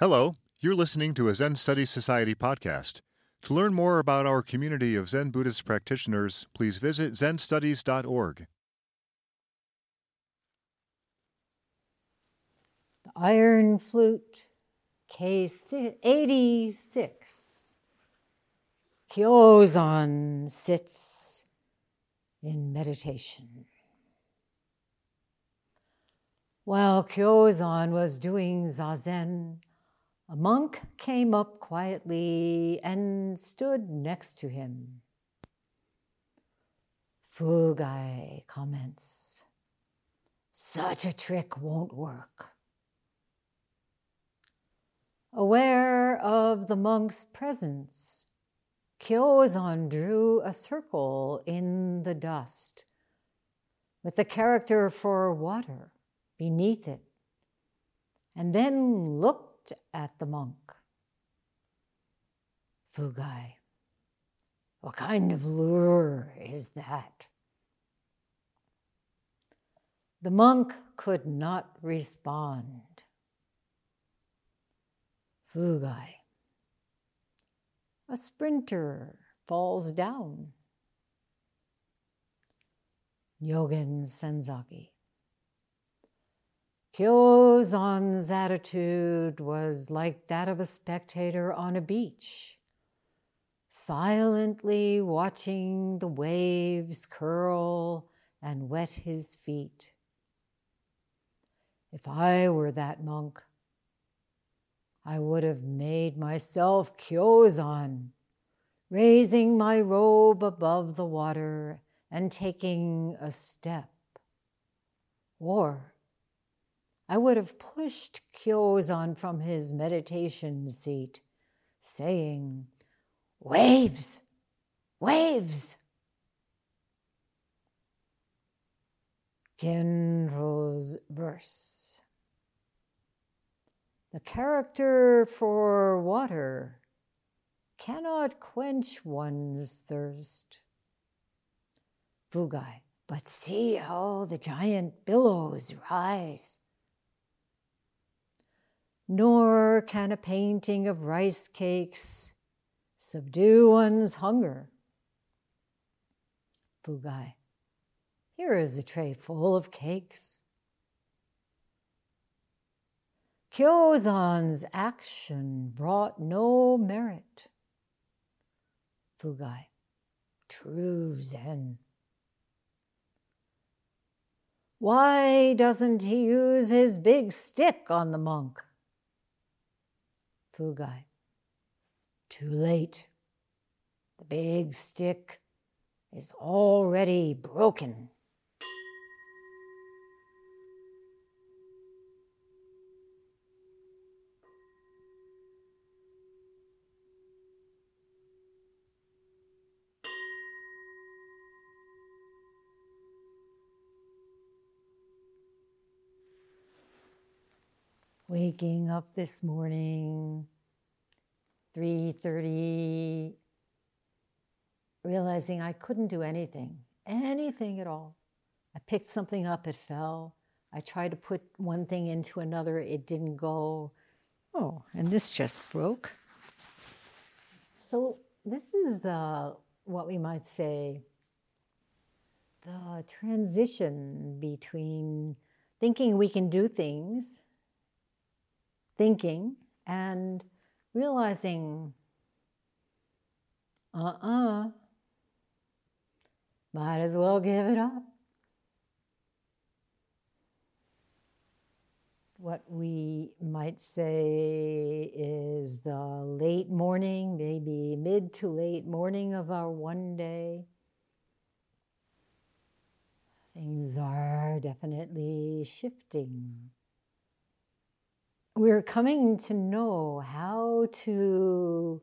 Hello, you're listening to a Zen Studies Society podcast. To learn more about our community of Zen Buddhist practitioners, please visit zenstudies.org. The Iron Flute, Case 86. Kyozan sits in meditation. While Kyozan was doing zazen, a monk came up quietly and stood next to him. Fugai comments, Such a trick won't work. Aware of the monk's presence, Kyozan drew a circle in the dust with the character for water beneath it, and then looked at the monk. Fugai, what kind of lure is that? The monk could not respond. Fugai, a sprinter falls down. Nyogen Senzaki. Kyozan's attitude was like that of a spectator on a beach, silently watching the waves curl and wet his feet. If I were that monk, I would have made myself Kyozan, raising my robe above the water and taking a step. Or I would have pushed Kyozan from his meditation seat, saying, Waves, waves. Genro's verse. The character for water cannot quench one's thirst. Fugai, but see how the giant billows rise nor can a painting of rice cakes subdue one's hunger. Fugai, here is a tray full of cakes. Kyozan's action brought no merit. Fugai, true Zen. Why doesn't he use his big stick on the monk? Too late. The big stick is already broken. Waking up this morning 3:30 realizing I couldn't do anything anything at all. I picked something up it fell. I tried to put one thing into another it didn't go. Oh and this just broke. So this is the what we might say the transition between thinking we can do things thinking and realizing, uh uh-uh, uh, might as well give it up. What we might say is the late morning, maybe mid to late morning of our one day. Things are definitely shifting we're coming to know how to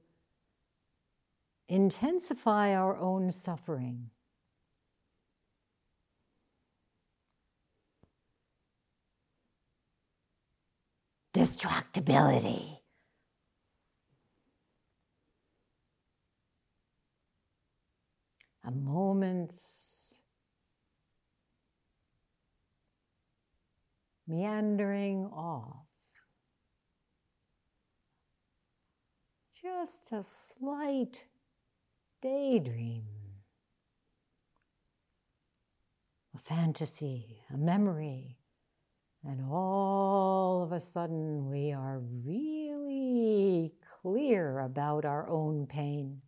intensify our own suffering. Distractibility. A moment's meandering off just a slight daydream, a fantasy, a memory, and all of a sudden we are really clear about our own pain.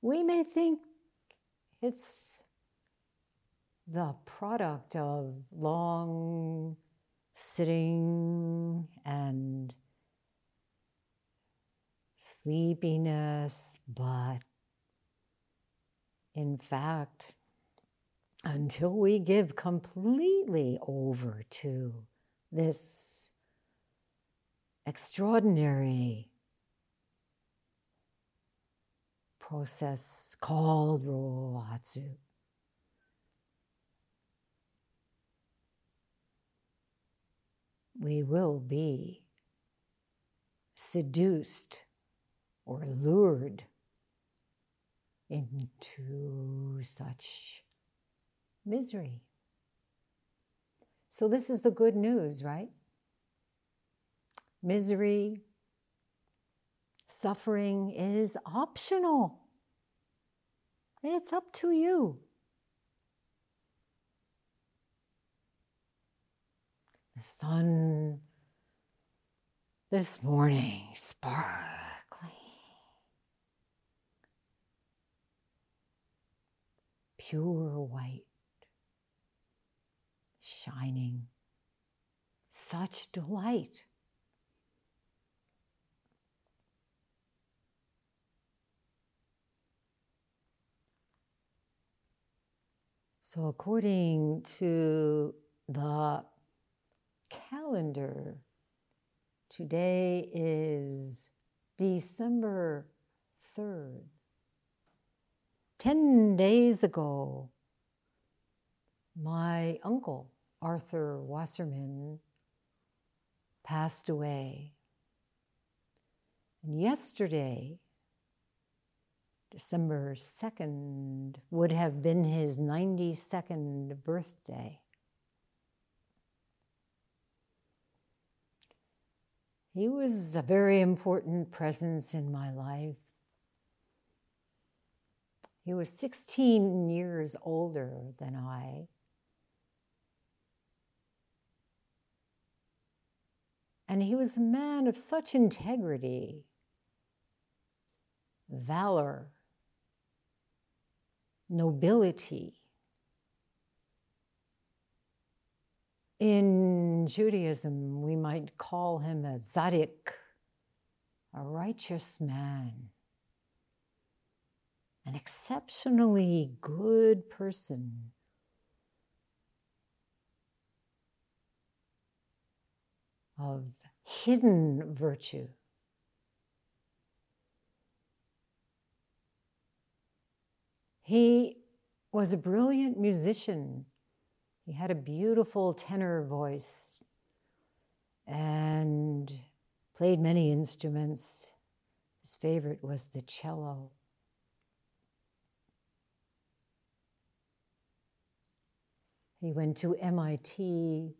We may think it's the product of long sitting and sleepiness, but in fact, until we give completely over to this extraordinary process called Rohatsu. We will be seduced or lured into such misery. So, this is the good news, right? Misery, suffering is optional. It's up to you. The sun this morning sparkling, pure white, shining, such delight. So, according to the calendar, today is December 3rd. Ten days ago, my uncle, Arthur Wasserman, passed away. And yesterday, December 2nd, would have been his 92nd birthday. He was a very important presence in my life. He was 16 years older than I. And he was a man of such integrity, valor, nobility. In Judaism, we might call him a tzaddik, a righteous man, an exceptionally good person. Of hidden virtue. He was a brilliant musician. He had a beautiful tenor voice and played many instruments. His favorite was the cello. He went to MIT,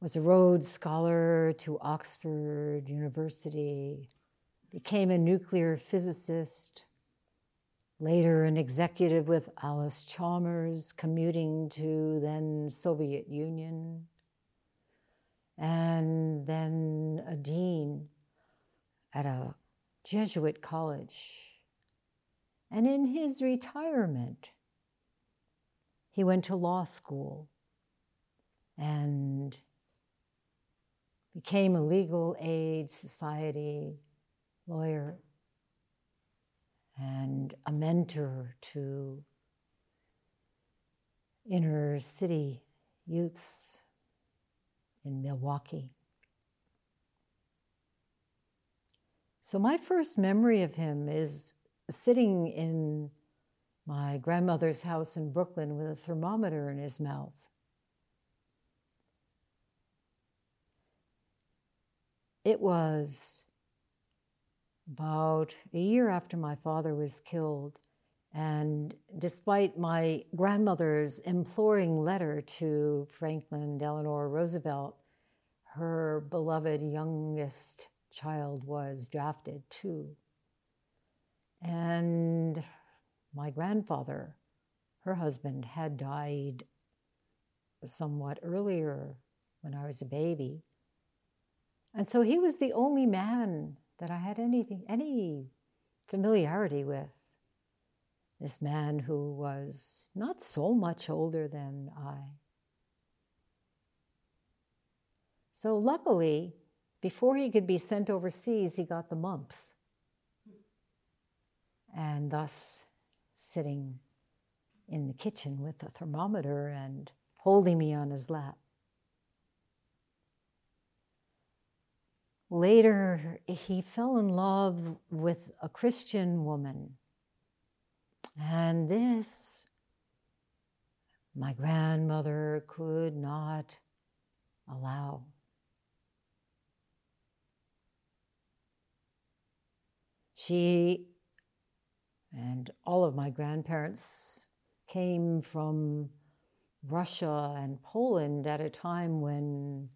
was a Rhodes Scholar to Oxford University, became a nuclear physicist, Later, an executive with Allis-Chalmers, commuting to then Soviet Union, and then a dean at a Jesuit college. And in his retirement, he went to law school and became a legal aid society lawyer and a mentor to inner city youths in Milwaukee. So, my first memory of him is sitting in my grandmother's house in Brooklyn with a thermometer in his mouth. It was about a year after my father was killed. And despite my grandmother's imploring letter to Franklin Delano Roosevelt, her beloved youngest child was drafted too. And my grandfather, her husband, had died somewhat earlier when I was a baby. And so he was the only man that I had anything, any familiarity with. This man who was not so much older than I. So, luckily, before he could be sent overseas, he got the mumps. And thus, sitting in the kitchen with a thermometer and holding me on his lap. Later, he fell in love with a Christian woman. And this, my grandmother could not allow. She and all of my grandparents came from Russia and Poland at a time when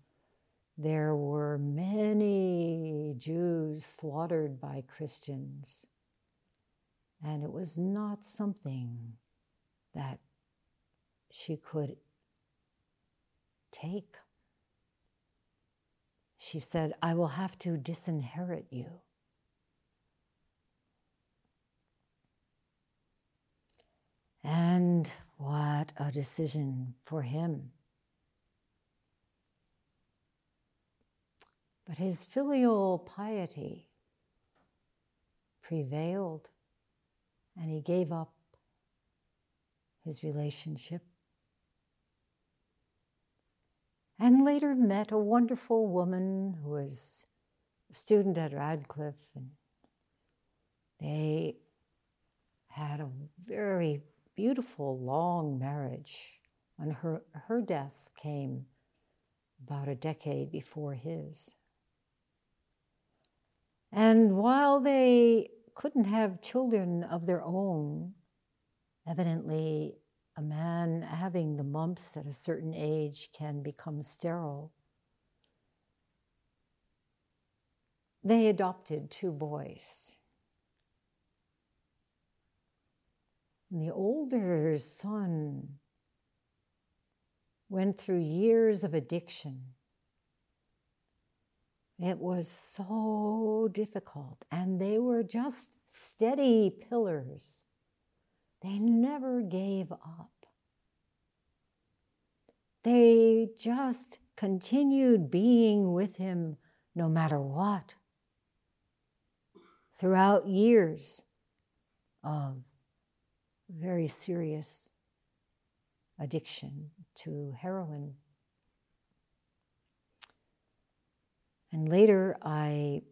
there were many Jews slaughtered by Christians. And it was not something that she could take. She said, I will have to disinherit you. And what a decision for him. But his filial piety prevailed, and he gave up his relationship. And later met a wonderful woman who was a student at Radcliffe, and they had a very beautiful, long marriage. And her, her death came about a decade before his. And while they couldn't have children of their own, evidently a man having the mumps at a certain age can become sterile. They adopted two boys. And the older son went through years of addiction. It was so difficult, and they were just steady pillars. They never gave up. They just continued being with him no matter what throughout years of very serious addiction to heroin. And later I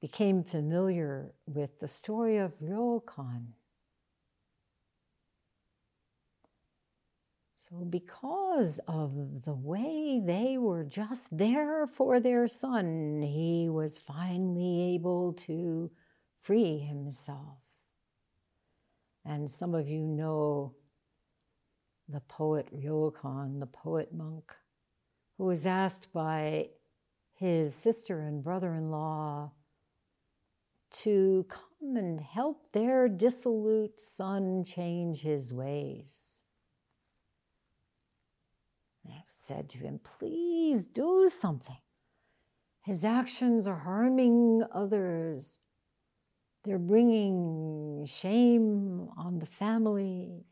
became familiar with the story of Ryokan. So, because of the way they were just there for their son, he was finally able to free himself. And some of you know the poet Ryokan, the poet monk, who was asked by his sister and brother in law to come and help their dissolute son change his ways. They have said to him, Please do something. His actions are harming others. They're bringing shame on the family.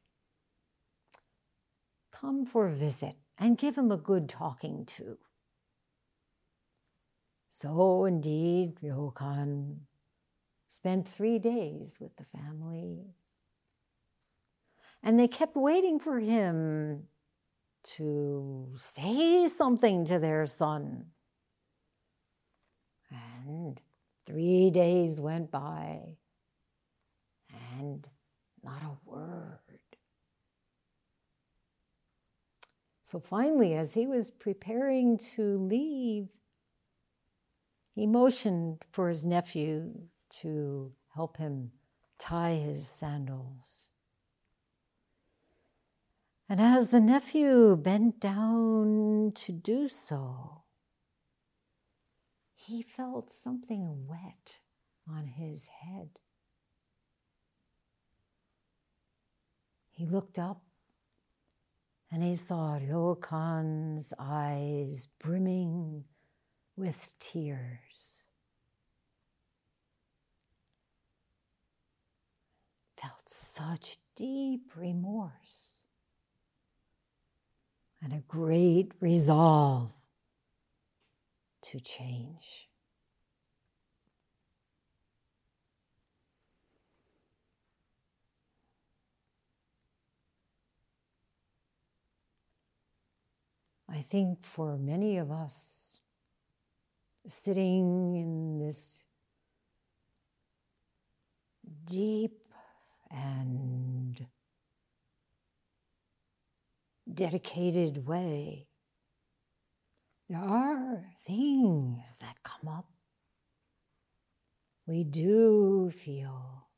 Come for a visit and give him a good talking to. So, indeed, Ryokan spent three days with the family. And they kept waiting for him to say something to their son. And Three days went by and not a word. So finally, as he was preparing to leave, he motioned for his nephew to help him tie his sandals. And as the nephew bent down to do so, he felt something wet on his head. He looked up and he saw Ryokan's eyes brimming with tears. Felt such deep remorse and a great resolve to change. I think for many of us, sitting in this deep and dedicated way, there are things that come up. We do feel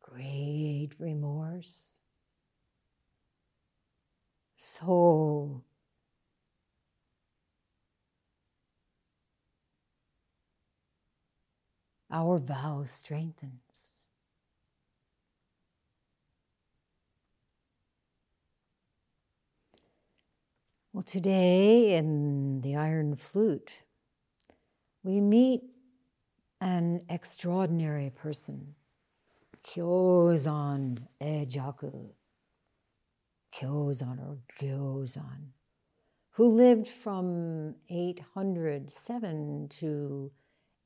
great remorse so our vow strengthens. Well, today in the Iron Flute, we meet an extraordinary person, Kyozan Ejaku. Kyozan or Gyozan, who lived from 807 to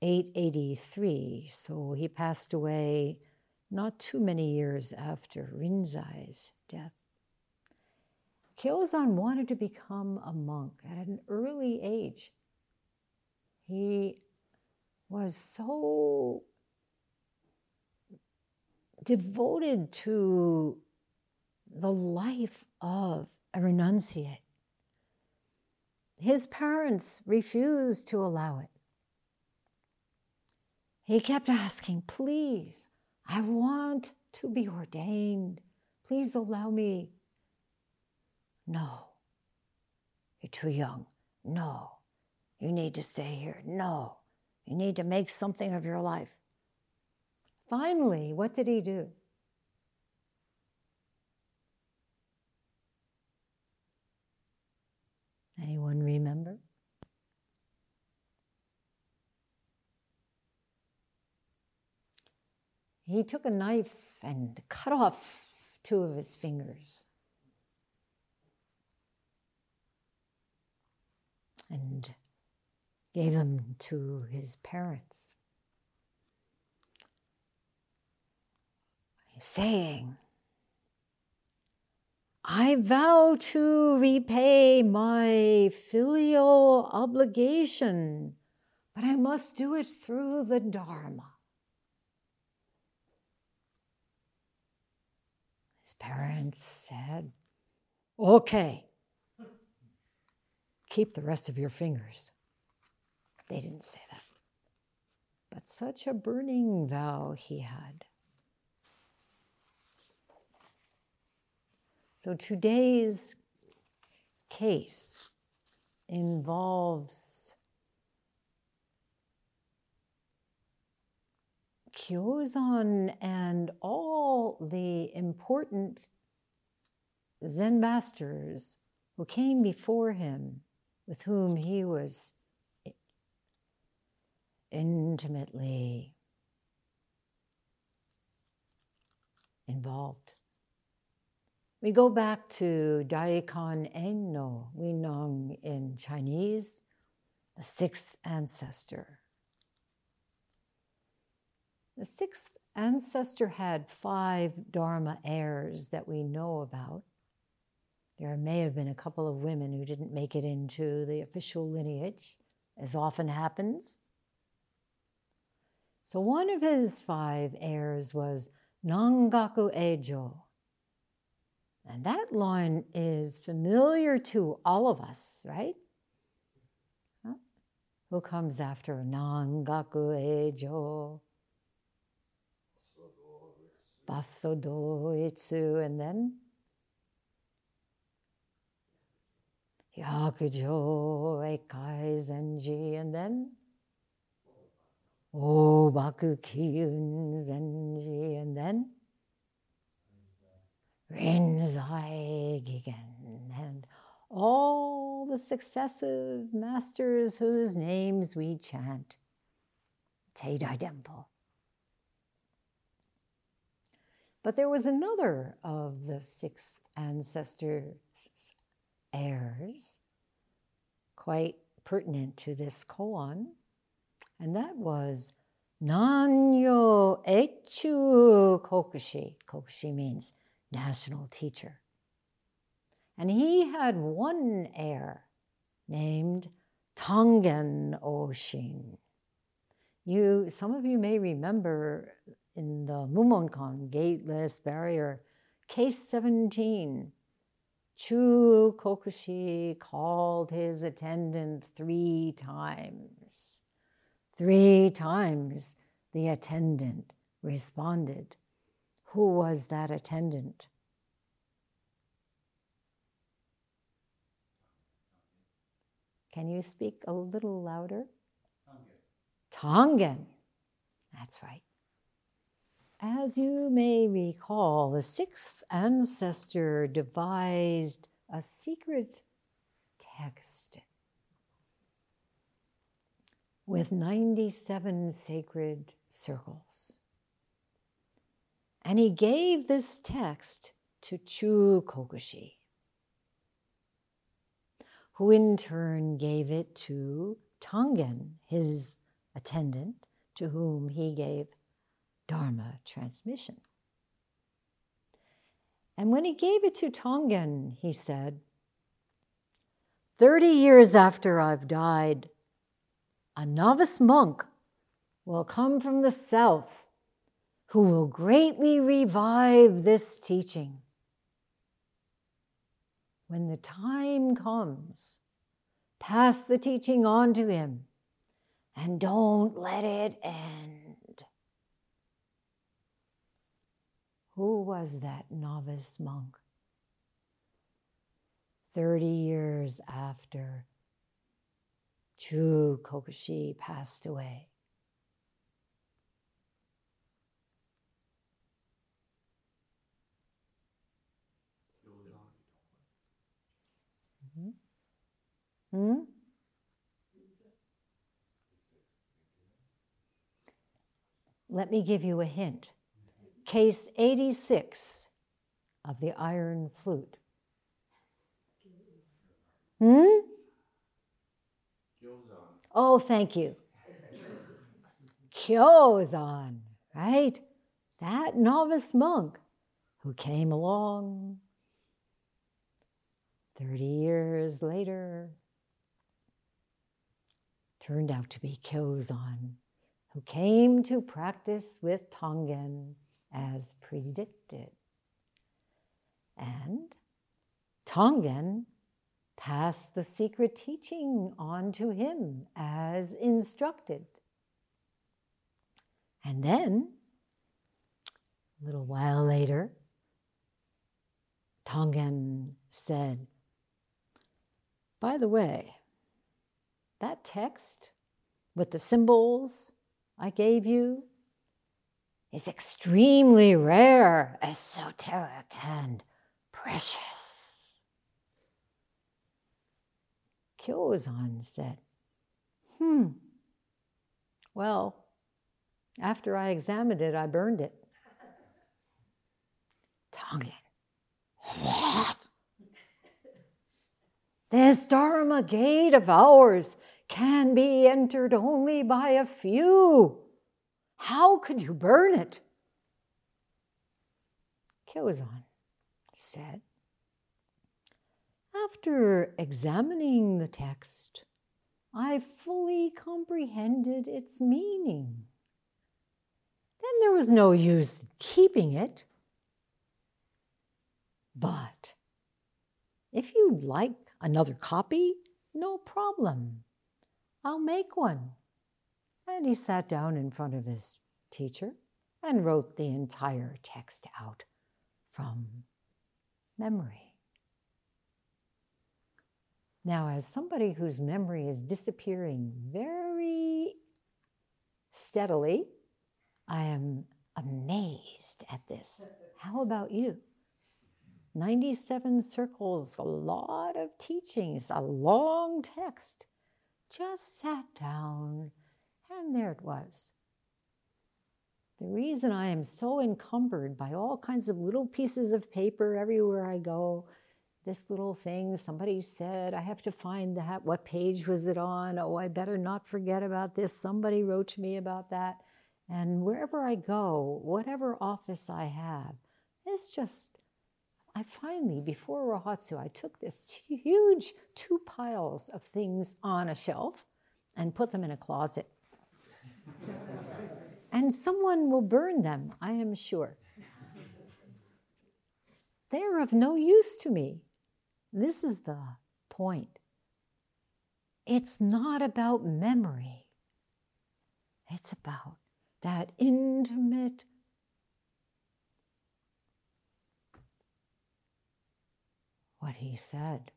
883. So he passed away not too many years after Rinzai's death. Kyozan wanted to become a monk at an early age. He was so devoted to the life of a renunciate. His parents refused to allow it. He kept asking, Please, I want to be ordained. Please allow me. No, you're too young. No, you need to stay here. No, you need to make something of your life. Finally, what did he do? Anyone remember? He took a knife and cut off two of his fingers. And gave them to his parents, saying, I vow to repay my filial obligation, but I must do it through the Dharma. His parents said, Okay, keep the rest of your fingers. They didn't say that. But such a burning vow he had. So today's case involves Kyozan and all the important Zen masters who came before him, with whom he was intimately involved. We go back to Daikan Eno, Huineng in Chinese, the sixth ancestor. The sixth ancestor had five Dharma heirs that we know about. There may have been a couple of women who didn't make it into the official lineage, as often happens. So one of his five heirs was Nangaku Ejo, and that line is familiar to all of us, right? Who comes after Nangaku Ejo? Baso Doitsu, and then Hyakujo Eikai Zenji, and then Obaku Kiun Zenji, and then Rinzai Gigen, and all the successive masters whose names we chant. Teidai Dempo. But there was another of the sixth ancestor's heirs, quite pertinent to this koan, and that was Nanyo Echu Kokushi. Kokushi means national teacher. And he had one heir named Tangen Oshin. You, some of you may remember in the Mumonkan gateless barrier, case 17. Chu Kokushi called his attendant three times. Three times the attendant responded. Who was that attendant? Can you speak a little louder? Tongan. Tongan. That's right. As you may recall, the sixth ancestor devised a secret text with 97 sacred circles. And he gave this text to Chu Kokushi, who in turn gave it to Tangen, his attendant, to whom he gave Dharma transmission. And when he gave it to Tangen, he said, 30 years after I've died, a novice monk will come from the south who will greatly revive this teaching. When the time comes, pass the teaching on to him and don't let it end. Who was that novice monk? 30 years after Chu Kokushi passed away. Hmm? Let me give you a hint. Case 86 of the iron flute. Hmm? Oh, thank you. Kyozan, right? That novice monk who came along 30 years later turned out to be Kyozan, who came to practice with Tangen as predicted. And Tangen passed the secret teaching on to him as instructed. And then, a little while later, Tangen said, By the way, that text with the symbols I gave you is extremely rare, esoteric, and precious. Kyozan said, Hmm, well, after I examined it, I burned it. Tangen, what? This Dharma gate of ours can be entered only by a few. How could you burn it? Kyozan said, After examining the text, I fully comprehended its meaning. Then there was no use keeping it. But if you'd like another copy, no problem. I'll make one. And he sat down in front of his teacher and wrote the entire text out from memory. Now, as somebody whose memory is disappearing very steadily, I am amazed at this. How about you? 97 circles, a lot of teachings, a long text. Just sat down, and there it was. The reason I am so encumbered by all kinds of little pieces of paper everywhere I go, this little thing somebody said, I have to find that. What page was it on? Oh, I better not forget about this. Somebody wrote to me about that. And wherever I go, whatever office I have, it's just I finally, before Rohatsu, I took this huge two piles of things on a shelf and put them in a closet. And someone will burn them, I am sure. They're of no use to me. This is the point. It's not about memory, it's about that intimate what he said.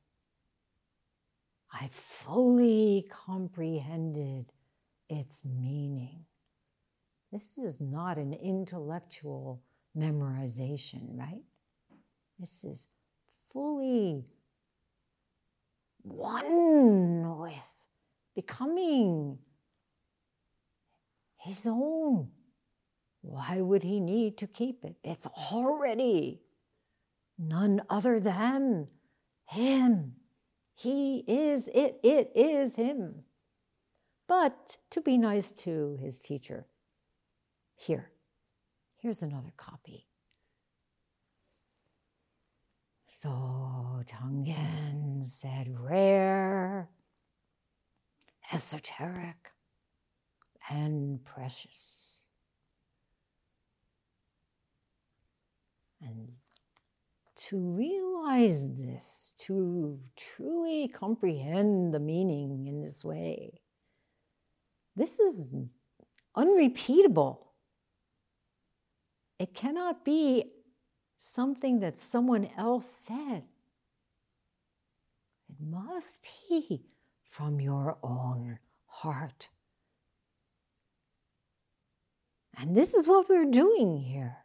I fully comprehended its meaning. This is not an intellectual memorization, right? This is fully one with becoming his own. Why would he need to keep it? It's already none other than him. He is it, it is him. But to be nice to his teacher, here, here's another copy. So Tangen said, rare, esoteric, and precious. And to realize this, to truly comprehend the meaning in this way, this is unrepeatable. It cannot be something that someone else said. It must be from your own heart. And this is what we're doing here.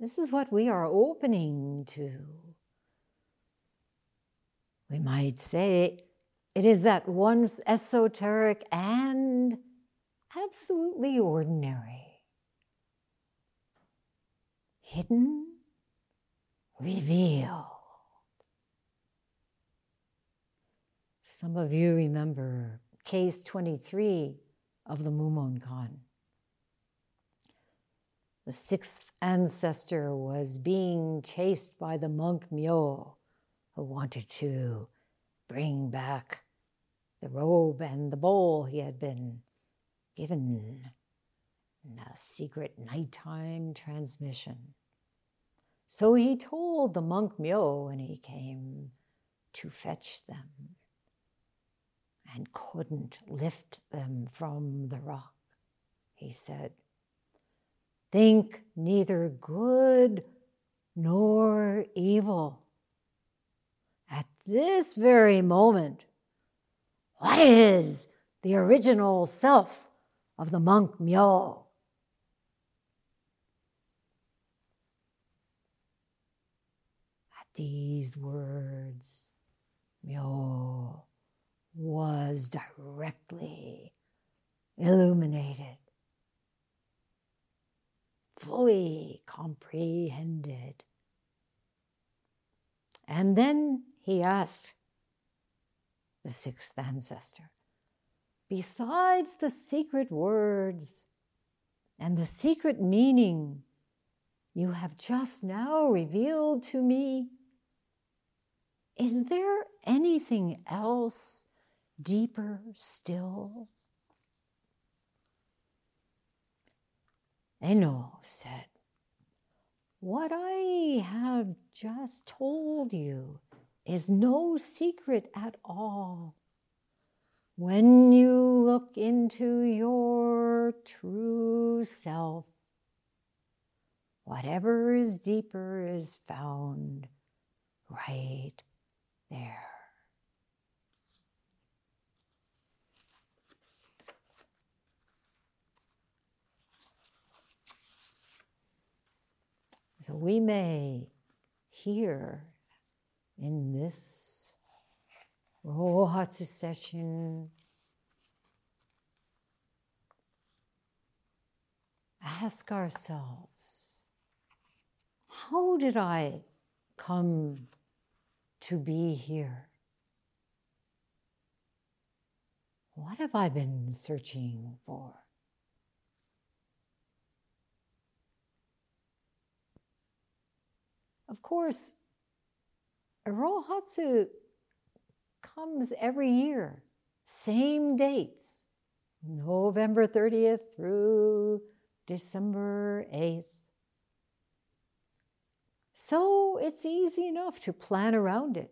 This is what we are opening to. We might say it is at once esoteric and absolutely ordinary. Hidden, revealed. Some of you remember case 23 of the Mumon Mumonkan the sixth ancestor was being chased by the monk Myo, who wanted to bring back the robe and the bowl he had been given in a secret nighttime transmission. So he told the monk Myo when he came to fetch them and couldn't lift them from the rock. He said, think neither good nor evil. This very moment, what is the original self of the monk Myo? At these words, Myo was directly illuminated fully comprehended. And then he asked the sixth ancestor, besides the secret words and the secret meaning you have just now revealed to me, is there anything else deeper still? Eno said, What I have just told you is no secret at all. When you look into your true self, whatever is deeper is found right there. So we may hear in this Rohatsu session ask ourselves how did I come to be here? What have I been searching for? Of course, Rohatsu comes every year, same dates, November 30th through December 8th. So it's easy enough to plan around it.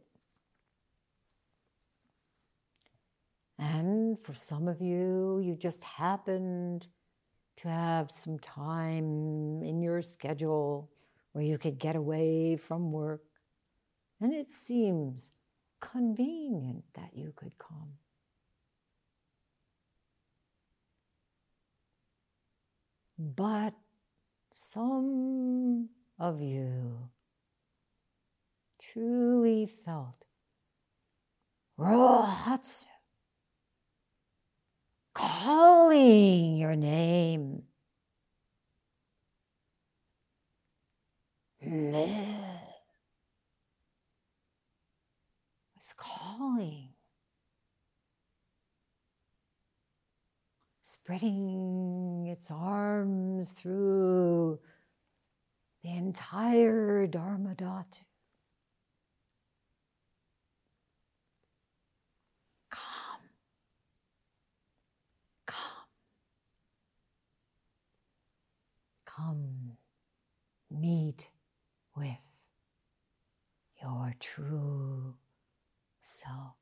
And for some of you, you just happened to have some time in your schedule where you could get away from work. And it seems convenient that you could come. But some of you truly felt Rohatsu calling your name. Calling. Spreading its arms through the entire Dharma Dhatu. Come. Come. Come meet with your true self.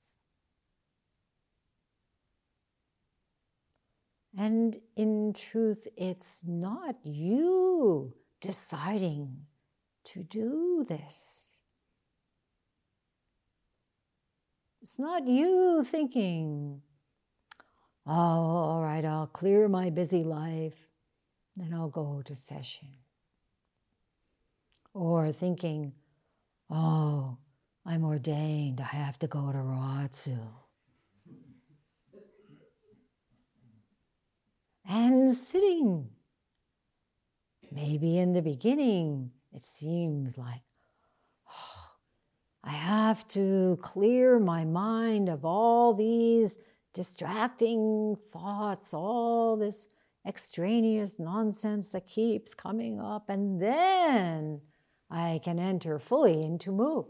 And in truth, it's not you deciding to do this. It's not you thinking, oh, all right, I'll clear my busy life, then I'll go to session. Or thinking, oh, I'm ordained, I have to go to Rohatsu. and sitting Maybe in the beginning it seems like, oh, I have to clear my mind of all these distracting thoughts, all this extraneous nonsense that keeps coming up, and then I can enter fully into Mu.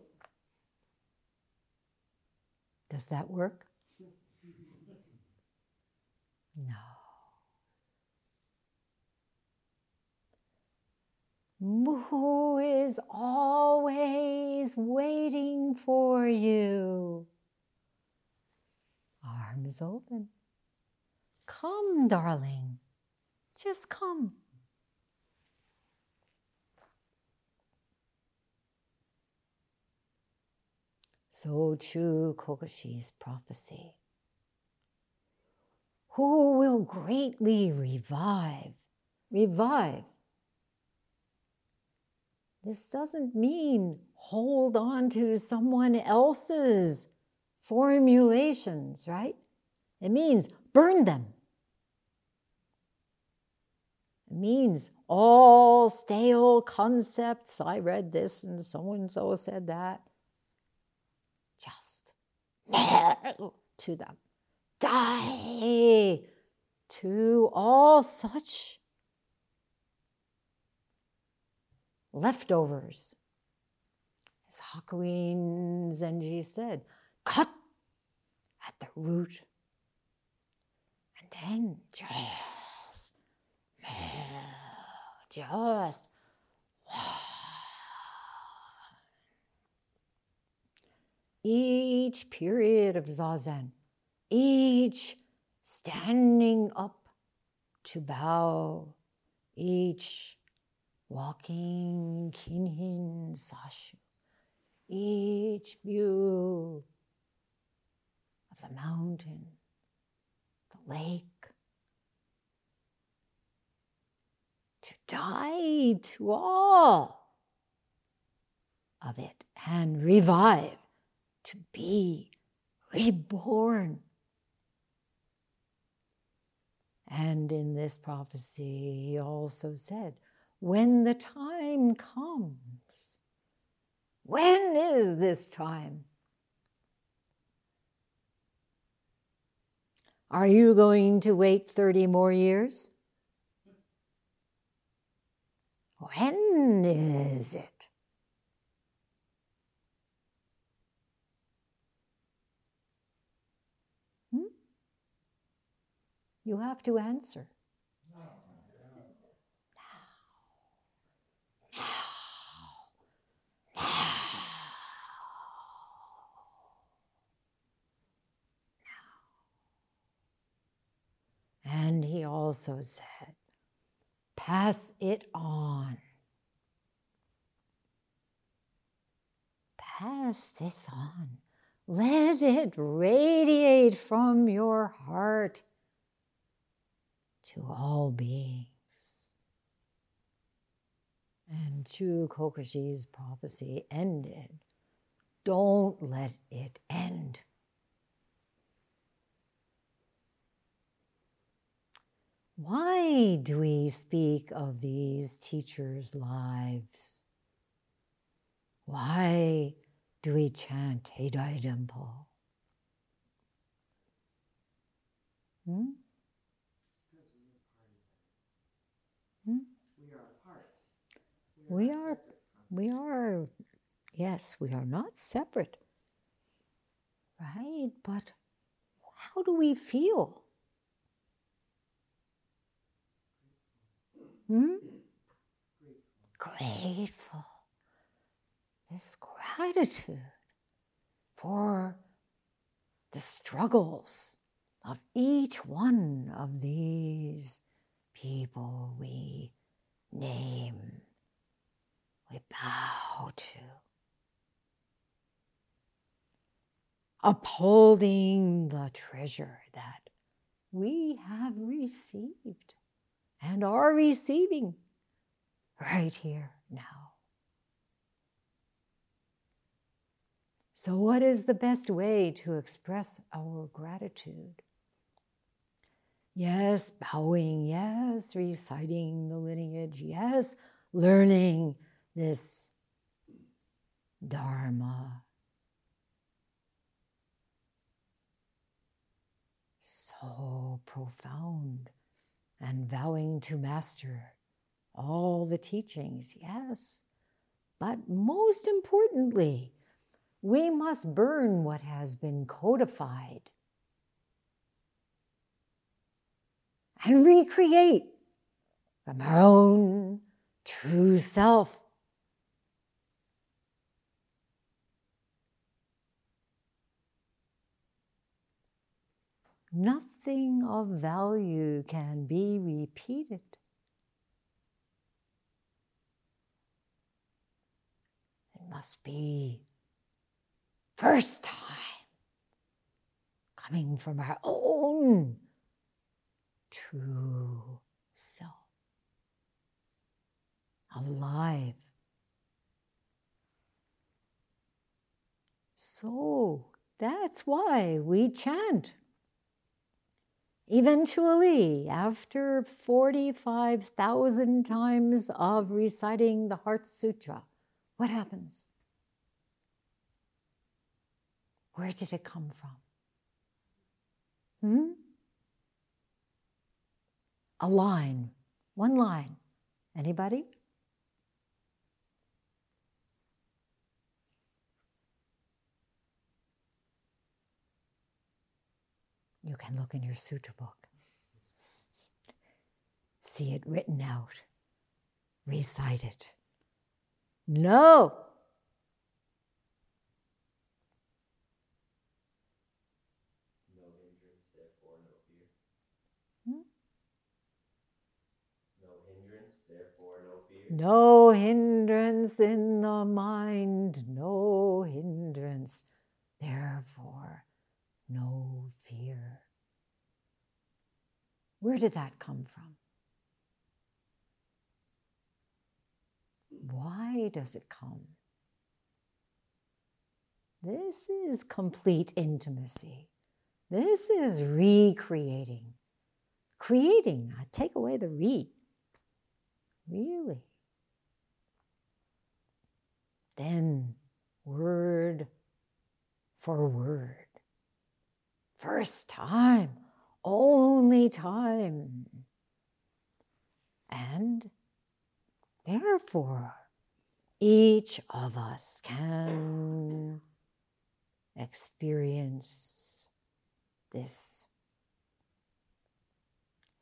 Does that work? No. who is always waiting for you. Arms open. Come, darling. Just come. So Chu Kokushi's prophecy. Who will greatly revive, revive this doesn't mean hold on to someone else's formulations, right? It means burn them. It means all stale concepts. I read this and so and so said that. Just to them. Die to all such leftovers. As Hakuin Zenji said, cut at the root. And then just, just, each period of Zazen, each standing up to bow, each walking Kinhin Sashu, each view of the mountain, the lake, to die to all, of it and revive, to be reborn. And in this prophecy, he also said, When the time comes, when is this time? Are you going to wait 30 more years? When is it? Hmm? You have to answer. Now. Now. Now. And he also said, Pass it on. Pass this on. Let it radiate from your heart to all beings. And Chu Kokushi's prophecy ended. Don't let it end. Why do we speak of these teachers' lives? Why do we chant Rekidai Dempo? Hmm? We are part. We are, we are, yes, we are not separate. Right? But how do we feel? Hmm? Grateful. This gratitude for the struggles of each one of these people we name, we bow to. Upholding the treasure that we have received and are receiving right here now. So, what is the best way to express our gratitude? Yes, bowing, yes, reciting the lineage, yes, learning this Dharma. So profound and vowing to master all the teachings, yes. But most importantly, we must burn what has been codified and recreate from our own true self. Nothing of value can be repeated. It must be first time coming from our own true self, alive. So that's why we chant. Eventually, after 45,000 times of reciting the Heart Sutra, what happens? Where did it come from? Hmm? A line, one line. Anybody? You can look in your sutra book, see it written out, recite it. No! No hindrance, therefore no fear. Hmm? No hindrance, therefore no fear. No hindrance in the mind, no hindrance, therefore no fear. Where did that come from? Why does it come? This is complete intimacy. This is recreating. Creating, I take away the re. Really. Then, word for word. First time, only time. And therefore, each of us can experience this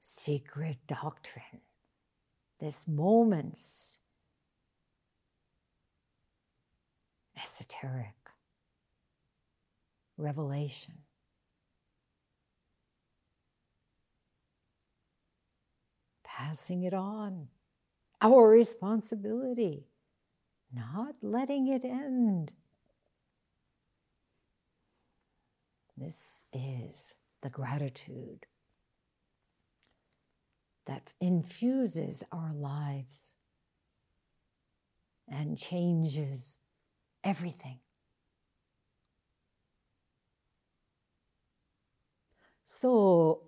secret doctrine, this moment's esoteric revelation. Passing it on, our responsibility, not letting it end. This is the gratitude that infuses our lives and changes everything. So,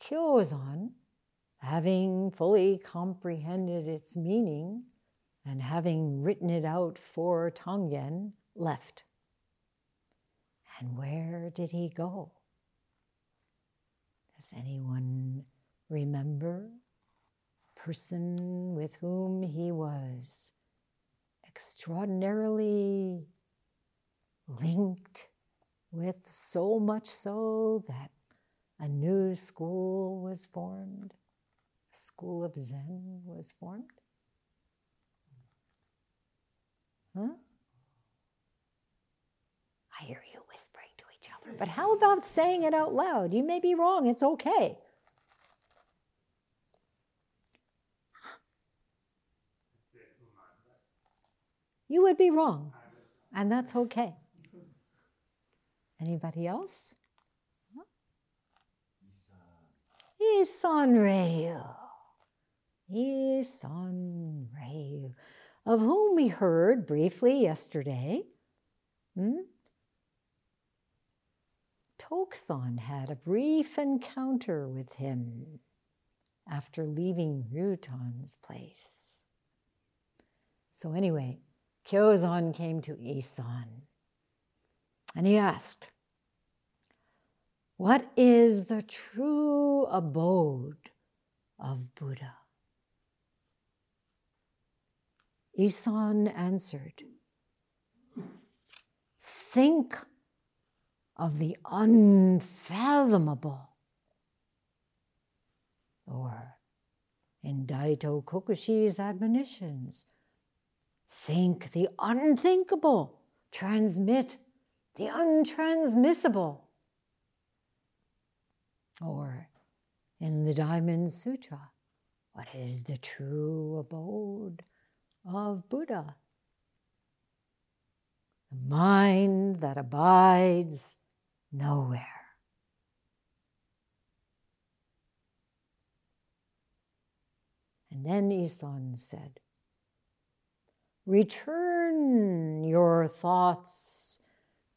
Kyozan, having fully comprehended its meaning and having written it out for Tangen, left. And where did he go? Does anyone remember person with whom he was extraordinarily linked with so much so that a new school was formed, a school of Zen was formed? Huh? I hear you whispering to each other, but how about saying it out loud? You may be wrong, it's okay. You would be wrong, and that's okay. Anybody else? Isan Isanryu, of whom we heard briefly yesterday. Hmm? Tokusan had a brief encounter with him after leaving Ryutan's place. So, anyway, Kyozan came to Isan and he asked, What is the true abode of Buddha? Isan answered, Think of the unfathomable. Or in Daito Kokushi's admonitions, think the unthinkable, transmit the untransmissible. Or in the Diamond Sutra, what is the true abode of Buddha? The mind that abides nowhere. And then Isan said, Return your thoughts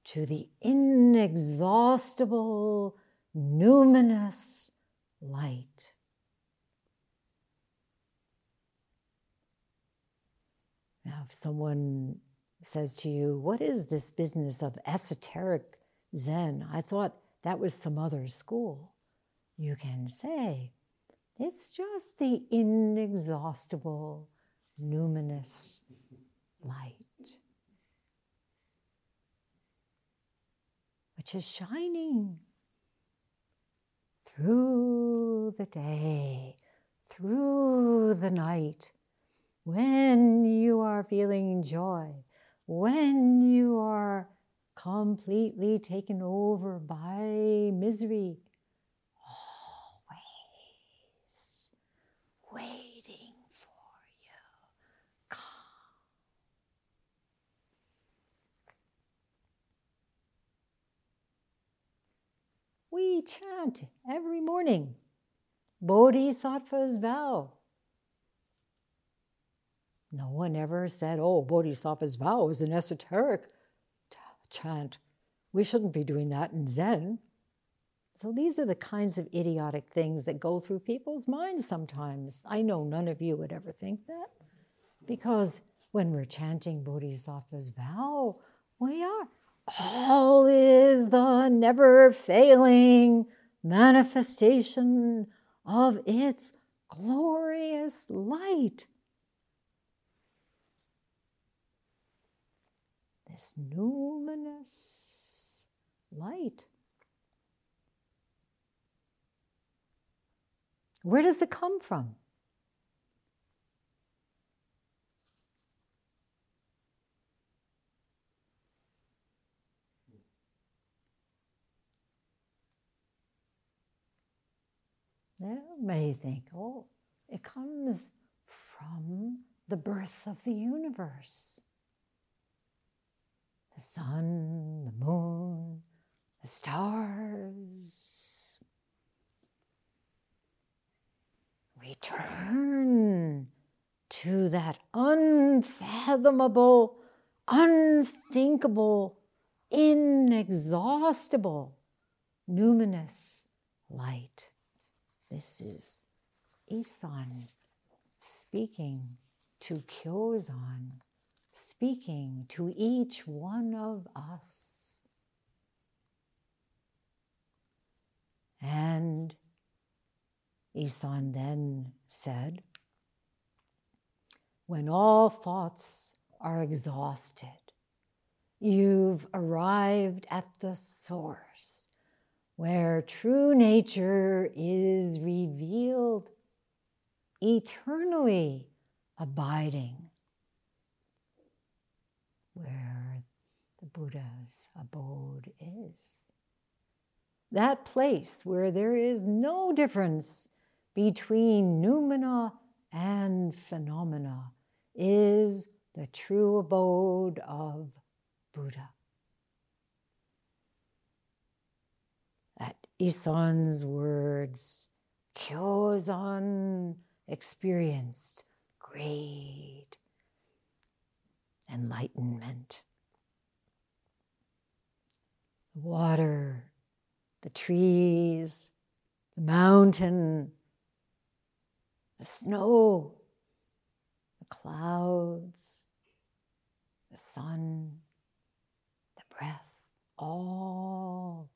to the inexhaustible, numinous light. Now, if someone says to you, What is this business of esoteric Zen? I thought that was some other school. You can say, It's just the inexhaustible, numinous light. which is shining through the day, through the night, when you are feeling joy, when you are completely taken over by misery, always waiting for you. Come. We chant every morning Bodhisattva's vow. No one ever said, oh, Bodhisattva's vow is an esoteric chant. We shouldn't be doing that in Zen. So these are the kinds of idiotic things that go through people's minds sometimes. I know none of you would ever think that because when we're chanting Bodhisattva's vow, we are. All is the never failing manifestation of its glorious light. This luminous light. Where does it come from? You may think, oh, it comes from the birth of the universe. The sun, the moon, the stars. Return to that unfathomable, unthinkable, inexhaustible, numinous light. This is Isan speaking to Kyozan, speaking to each one of us. And Isan then said, When all thoughts are exhausted, you've arrived at the source where true nature is revealed, eternally abiding, where the Buddha's abode is. That place where there is no difference between noumena and phenomena is the true abode of Buddha. Isan's words, Kyozan experienced great enlightenment. The water, the trees, the mountain, the snow, the clouds, the sun, the breath, all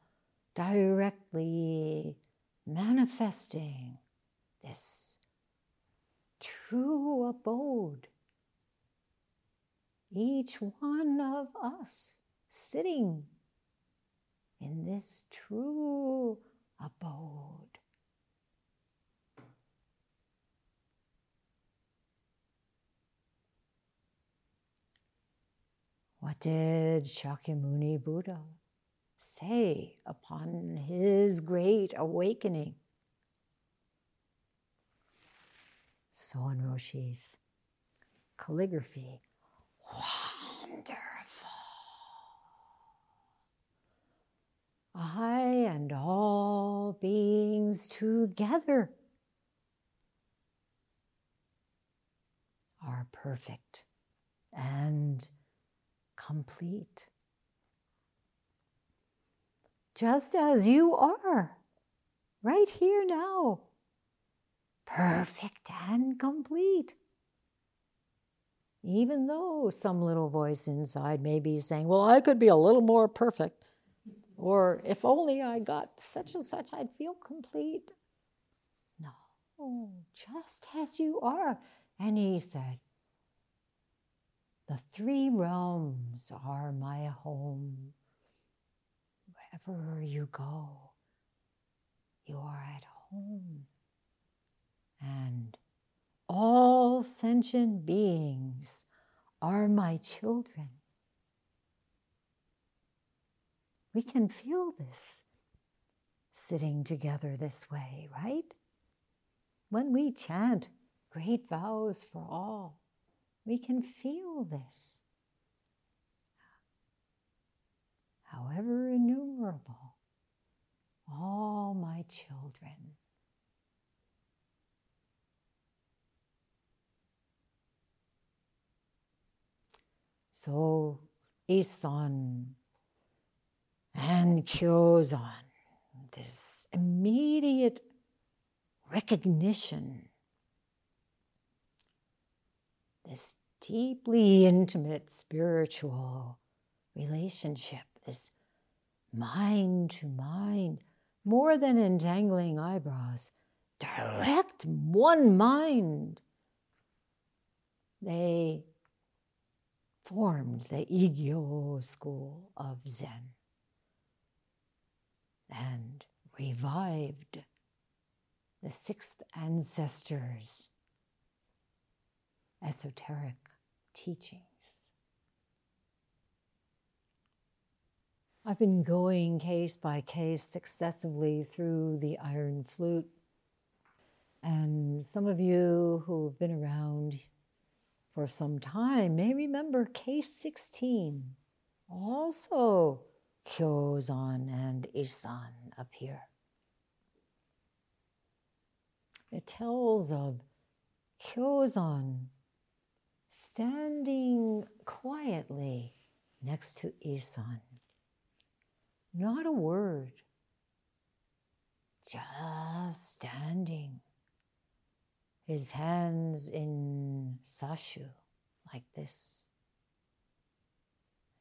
directly manifesting this true abode. Each one of us sitting in this true abode. What did Shakyamuni Buddha say upon his great awakening. Soen Roshi's calligraphy. Wonderful. I and all beings together are perfect and complete just as you are, right here now, perfect and complete. Even though some little voice inside may be saying, Well, I could be a little more perfect, or if only I got such and such, I'd feel complete. No, just as you are. And he said, The three realms are my home wherever you go, you are at home. And all sentient beings are my children. We can feel this sitting together this way, right? When we chant great vows for all, we can feel this. However innumerable, all my children. So Isan and Kyozan, this immediate recognition, this deeply intimate spiritual relationship, this mind to mind, more than entangling eyebrows, direct one mind. They formed the Igyo school of Zen and revived the sixth ancestors' esoteric teachings. I've been going case by case successively through the iron flute. And some of you who've been around for some time may remember case 16. Also, Kyozan and Isan appear. It tells of Kyozan standing quietly next to Isan not a word, just standing, his hands in sashu, like this.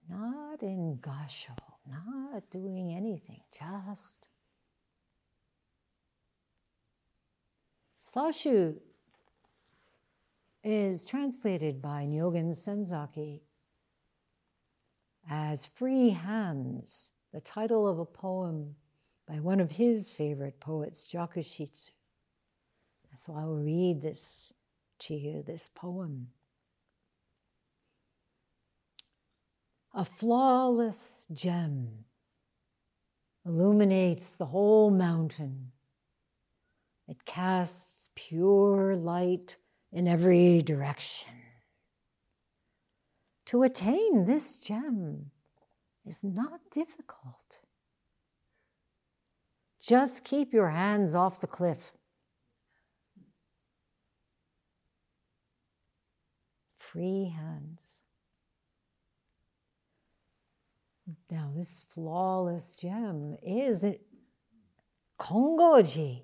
Not in gasho, not doing anything, just. Sashu is translated by Nyogen Senzaki as free hands the title of a poem by one of his favorite poets, Jakushitsu. So I will read this to you, this poem. A flawless gem illuminates the whole mountain. It casts pure light in every direction. To attain this gem, is not difficult. Just keep your hands off the cliff. Free hands. Now, this flawless gem is Kongoji,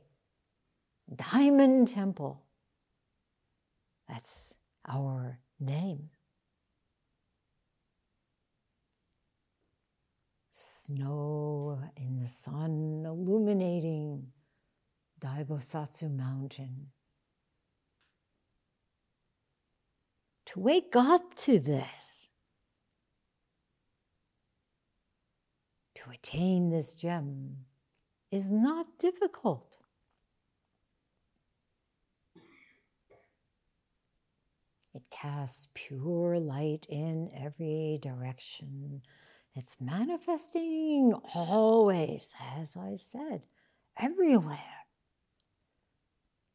Diamond Temple. That's our name. Snow in the sun illuminating Daibosatsu Mountain. To wake up to this, to attain this gem, is not difficult. It casts pure light in every direction it's manifesting always, as I said, everywhere.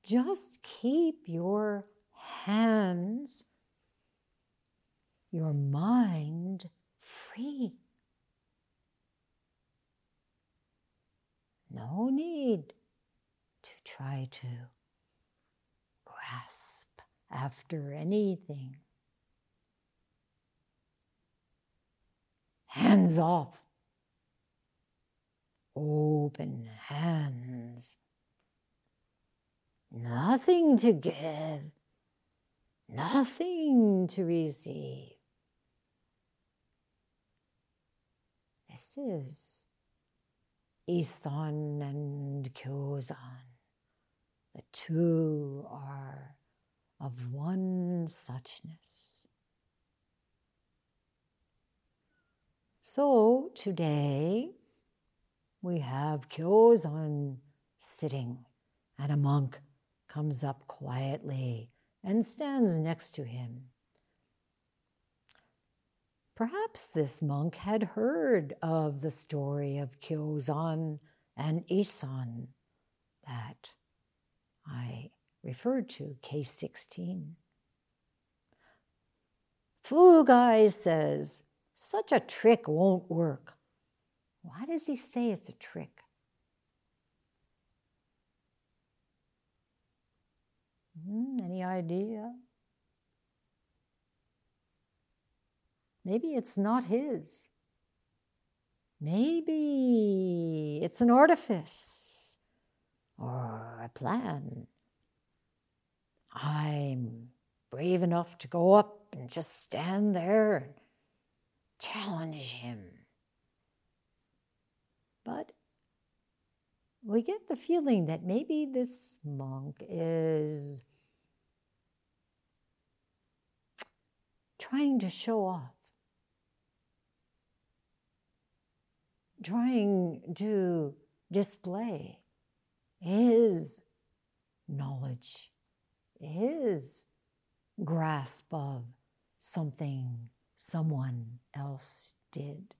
Just keep your hands, your mind free. No need to try to grasp after anything. Hands off. Open hands. Nothing to give, nothing to receive. This is Isan and Kyozan. The two are of one suchness. So today we have Kyozan sitting, and a monk comes up quietly and stands next to him. Perhaps this monk had heard of the story of Kyozan and Isan that I referred to, case 16. Fugai says, such a trick won't work. Why does he say it's a trick? Hmm, any idea? maybe it's not his. Maybe it's an artifice or a plan. I'm brave enough to go up and just stand there challenge him. But we get the feeling that maybe this monk is trying to show off, trying to display his knowledge, his grasp of something someone else did.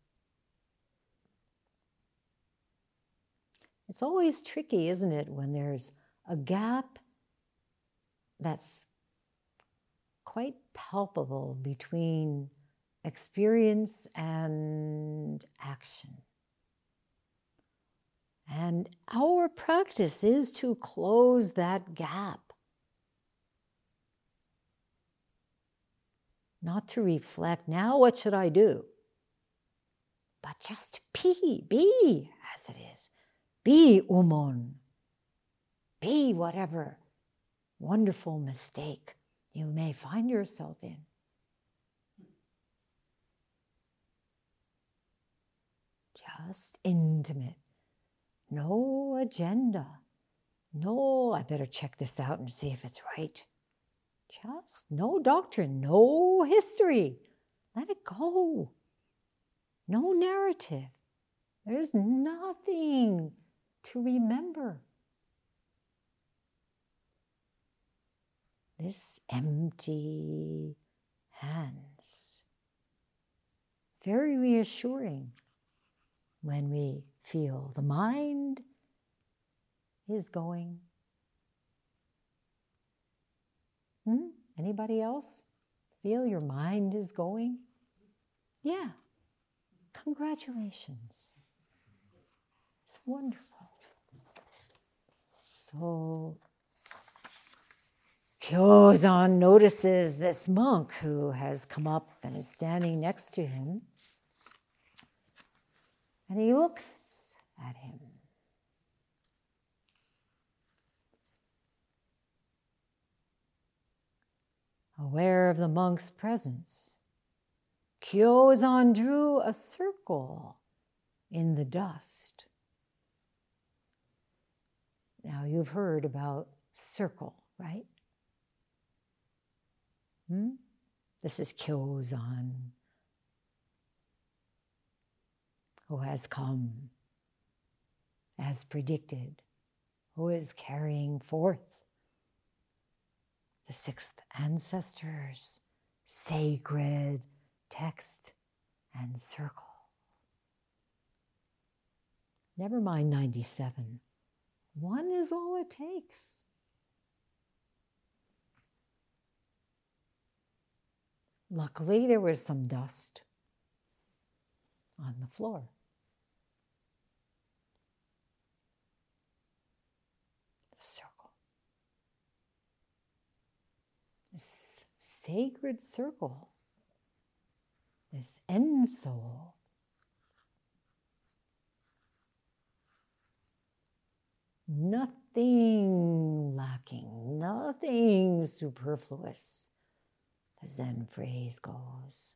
It's always tricky, isn't it, when there's a gap that's quite palpable between experience and action. And our practice is to close that gap. Not to reflect, now what should I do? But just be, be as it is. Be umon. Be whatever wonderful mistake you may find yourself in. Just intimate. No agenda. No, I better check this out and see if it's right. Just no doctrine, no history. Let it go. No narrative. There's nothing to remember. This empty hands. Very reassuring when we feel the mind is going. Hmm? Anybody else feel your mind is going? Yeah. Congratulations. It's wonderful. So Kyozan notices this monk who has come up and is standing next to him. And he looks at him. Aware of the monk's presence, Kyozan drew a circle in the dust. Now, you've heard about circle, right? Hmm? This is Kyozan, who has come as predicted, who is carrying forth the sixth ancestors' sacred text and circle. Never mind 97. One is all it takes. Luckily, there was some dust on the floor. Circle. This sacred circle, this enso. Nothing lacking, nothing superfluous the Zen phrase goes.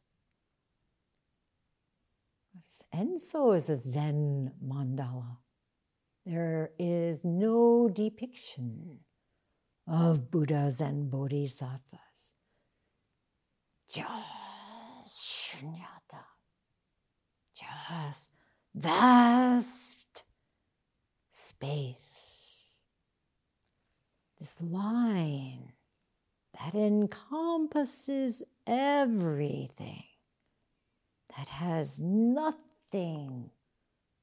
Enso is a Zen mandala. There is no depiction of Buddhas and Bodhisattvas. Just shunyata. Just vast space. This line that encompasses everything, that has nothing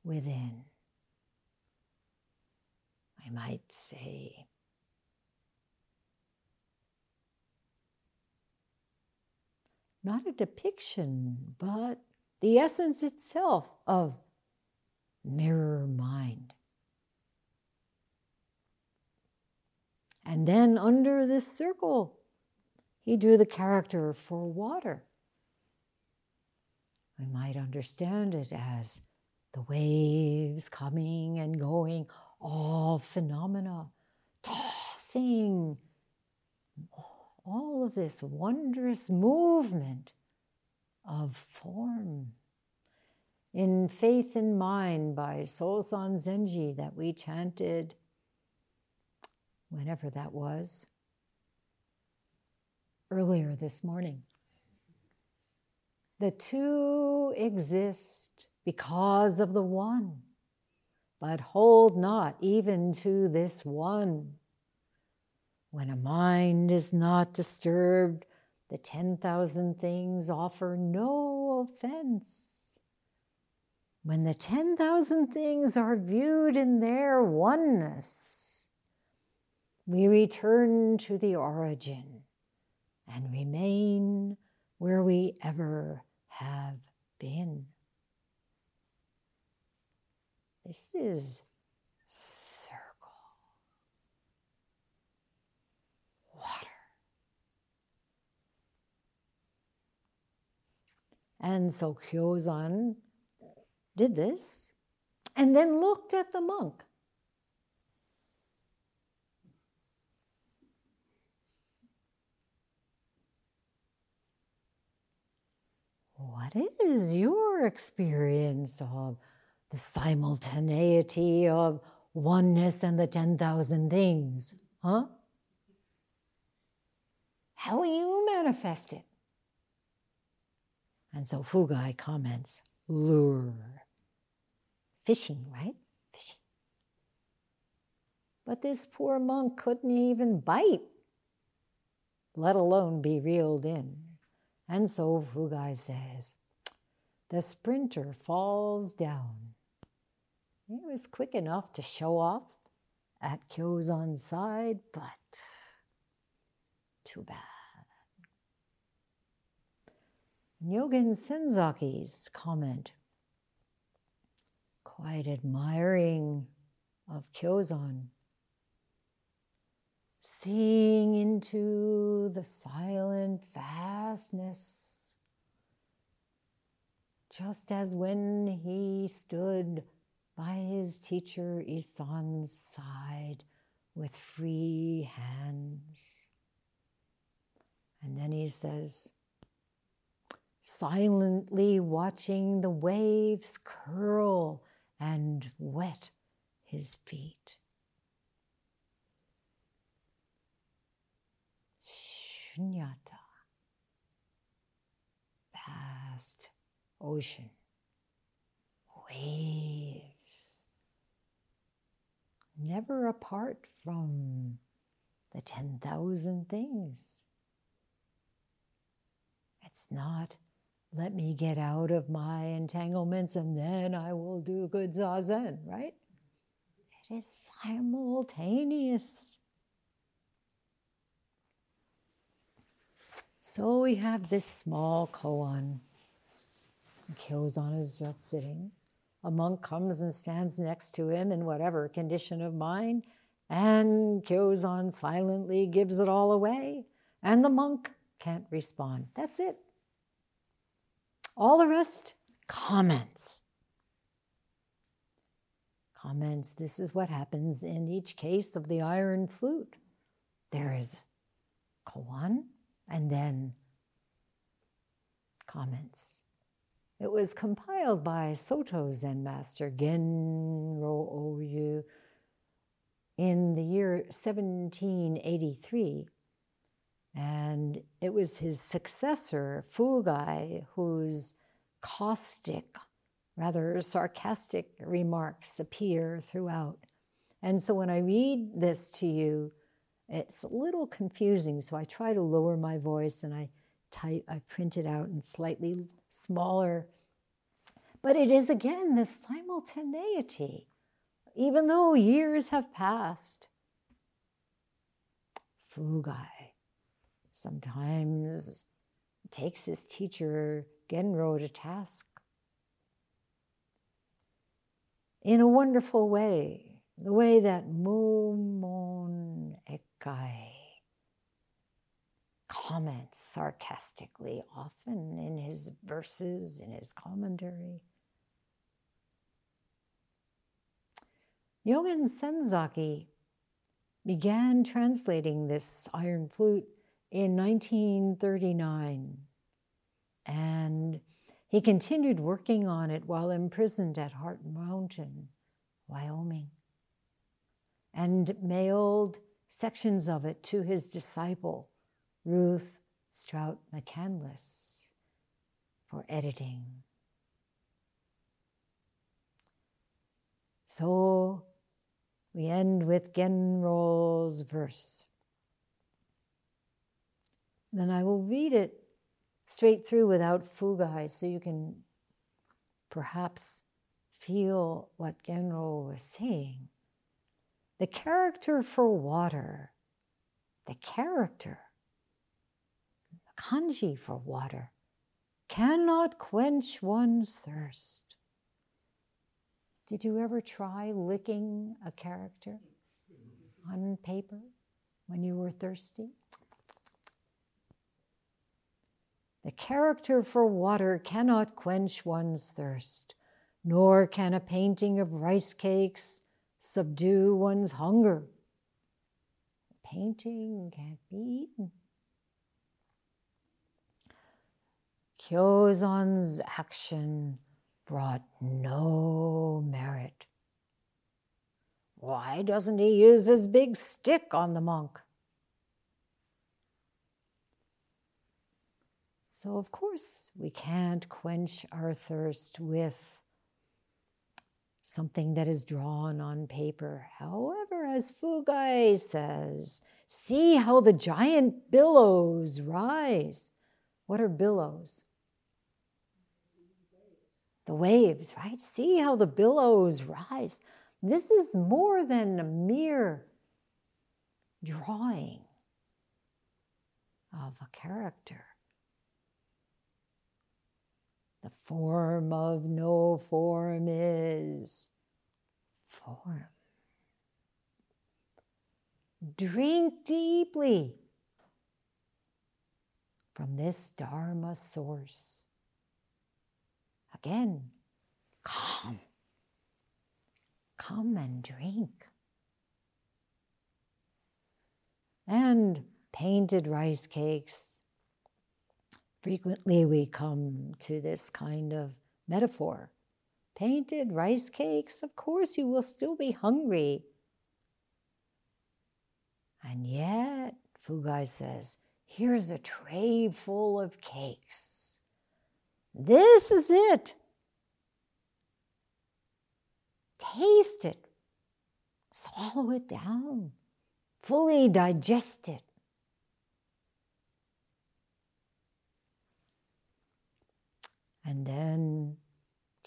within. I might say, not a depiction, but the essence itself of mirror mind. And then under this circle, he drew the character for water. We might understand it as the waves coming and going, all phenomena, tossing, all of this wondrous movement of form. In Faith in Mind by Sosan Zenji that we chanted whenever that was, earlier this morning. The two exist because of the one, but hold not even to this one. When a mind is not disturbed, the 10,000 things offer no offense. When the 10,000 things are viewed in their oneness, we return to the origin and remain where we ever have been. This is circle. Water. And so Kyozan did this and then looked at the monk. What is your experience of the simultaneity of oneness and the 10,000 things? Huh? How you manifest it? And so Fugai comments lure. Fishing, right? Fishing. But this poor monk couldn't even bite, let alone be reeled in. And so Fugai says, the sprinter falls down. He was quick enough to show off at Kyozan's side, but too bad. Nyogen Senzaki's comment, quite admiring of Kyozan, seeing into the silent vastness, just as when he stood by his teacher Isan's side with free hands. And then he says, silently watching the waves curl and wet his feet. Shunyata, vast ocean, waves, never apart from the 10,000 things. It's not let me get out of my entanglements and then I will do good zazen, right? It is simultaneous. So we have this small koan. Kyozan is just sitting. A monk comes and stands next to him in whatever condition of mind, and Kyozan silently gives it all away, and the monk can't respond. That's it. All the rest, comments. Comments, this is what happens in each case of the iron flute. There is koan and then comments. It was compiled by Soto Zen master Genro Oryu in the year 1783 and it was his successor, Fugai, whose caustic, rather sarcastic remarks appear throughout. And so when I read this to you, it's a little confusing. So I try to lower my voice and I type, I print it out in slightly smaller. But it is again this simultaneity, even though years have passed. Fugai sometimes takes his teacher Genro to task in a wonderful way, the way that Mumon Ekai comments sarcastically, often in his verses, in his commentary. Nyogen Senzaki began translating this iron flute in 1939, and he continued working on it while imprisoned at Heart Mountain, Wyoming, and mailed sections of it to his disciple, Ruth Strout McCandless, for editing. So we end with Genro's verse. Then I will read it straight through without fugai so you can perhaps feel what Genro was saying. The character for water, the character, the kanji for water, cannot quench one's thirst. Did you ever try licking a character on paper when you were thirsty? The character for water cannot quench one's thirst, nor can a painting of rice cakes subdue one's hunger. Painting can't be eaten. Kyozan's action brought no merit. Why doesn't he use his big stick on the monk? So, of course, we can't quench our thirst with something that is drawn on paper. However, as Fugai says, see how the giant billows rise. What are billows? The waves, right? See how the billows rise. This is more than a mere drawing of a character. The form of no form is form. Drink deeply from this Dharma source. Again, come. Come and drink. And painted rice cakes Frequently, we come to this kind of metaphor. Painted rice cakes, of course, you will still be hungry. And yet, Fugai says, here's a tray full of cakes. This is it. Taste it, swallow it down, fully digest it. And then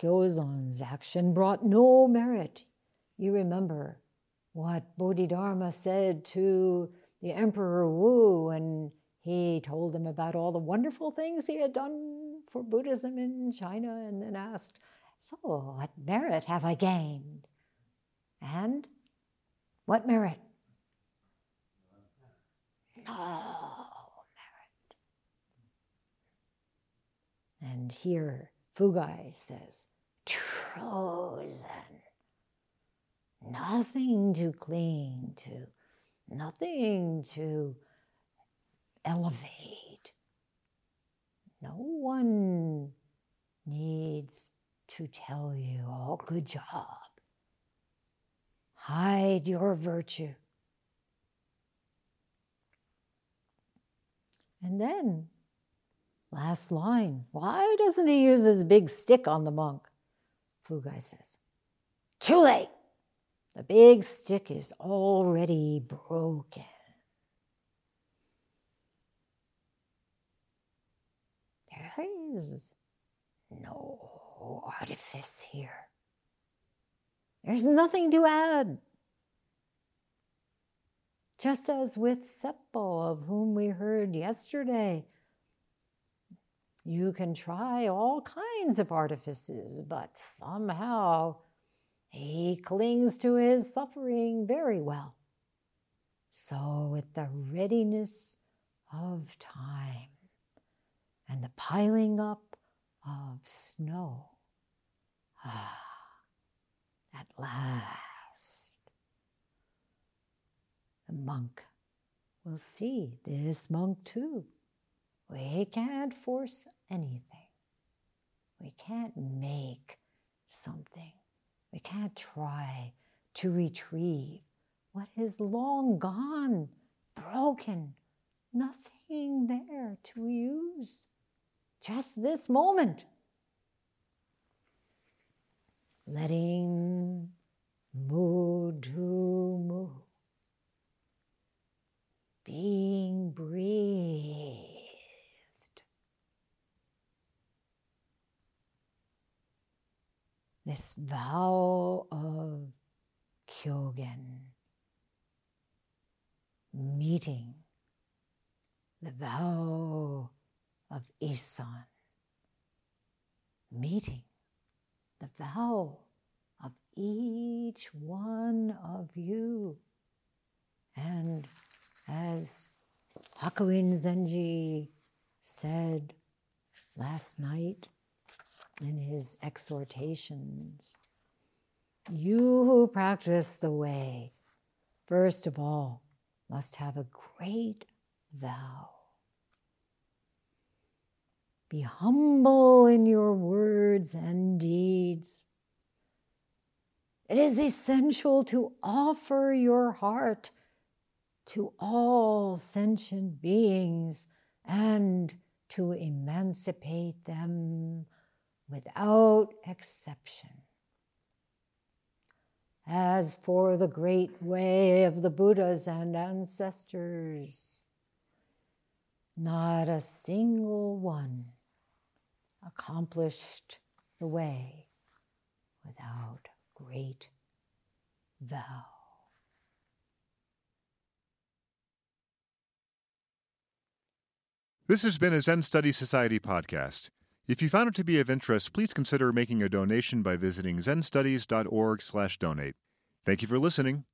Kyozan's action brought no merit. You remember what Bodhidharma said to the Emperor Wu when he told him about all the wonderful things he had done for Buddhism in China and then asked, So, what merit have I gained? And what merit? No. And here Fugai says, Chosen. Nothing to cling to, nothing to elevate. No one needs to tell you, oh, good job. Hide your virtue. And then Last line. Why doesn't he use his big stick on the monk? Fugai says, Too late. The big stick is already broken. There is no artifice here. There's nothing to add. Just as with Seppo, of whom we heard yesterday, you can try all kinds of artifices, but somehow he clings to his suffering very well. So, with the readiness of time and the piling up of snow. Ah, at last, the monk will see this monk too. We can't force anything. We can't make something. We can't try to retrieve what is long gone, broken, nothing there to use. Just this moment. Letting mu to mu. Being breathed. This vow of Kyogen meeting the vow of Isan, meeting the vow of each one of you. And as Hakuin Zenji said last night in his exhortations, you who practice the way, first of all, must have a great vow. Be humble in your words and deeds. It is essential to offer your heart to all sentient beings and to emancipate them without exception. As for the great way of the Buddhas and ancestors, not a single one accomplished the way without great vow. This has been a Zen Study Society podcast. If you found it to be of interest, please consider making a donation by visiting zenstudies.org/donate. Thank you for listening.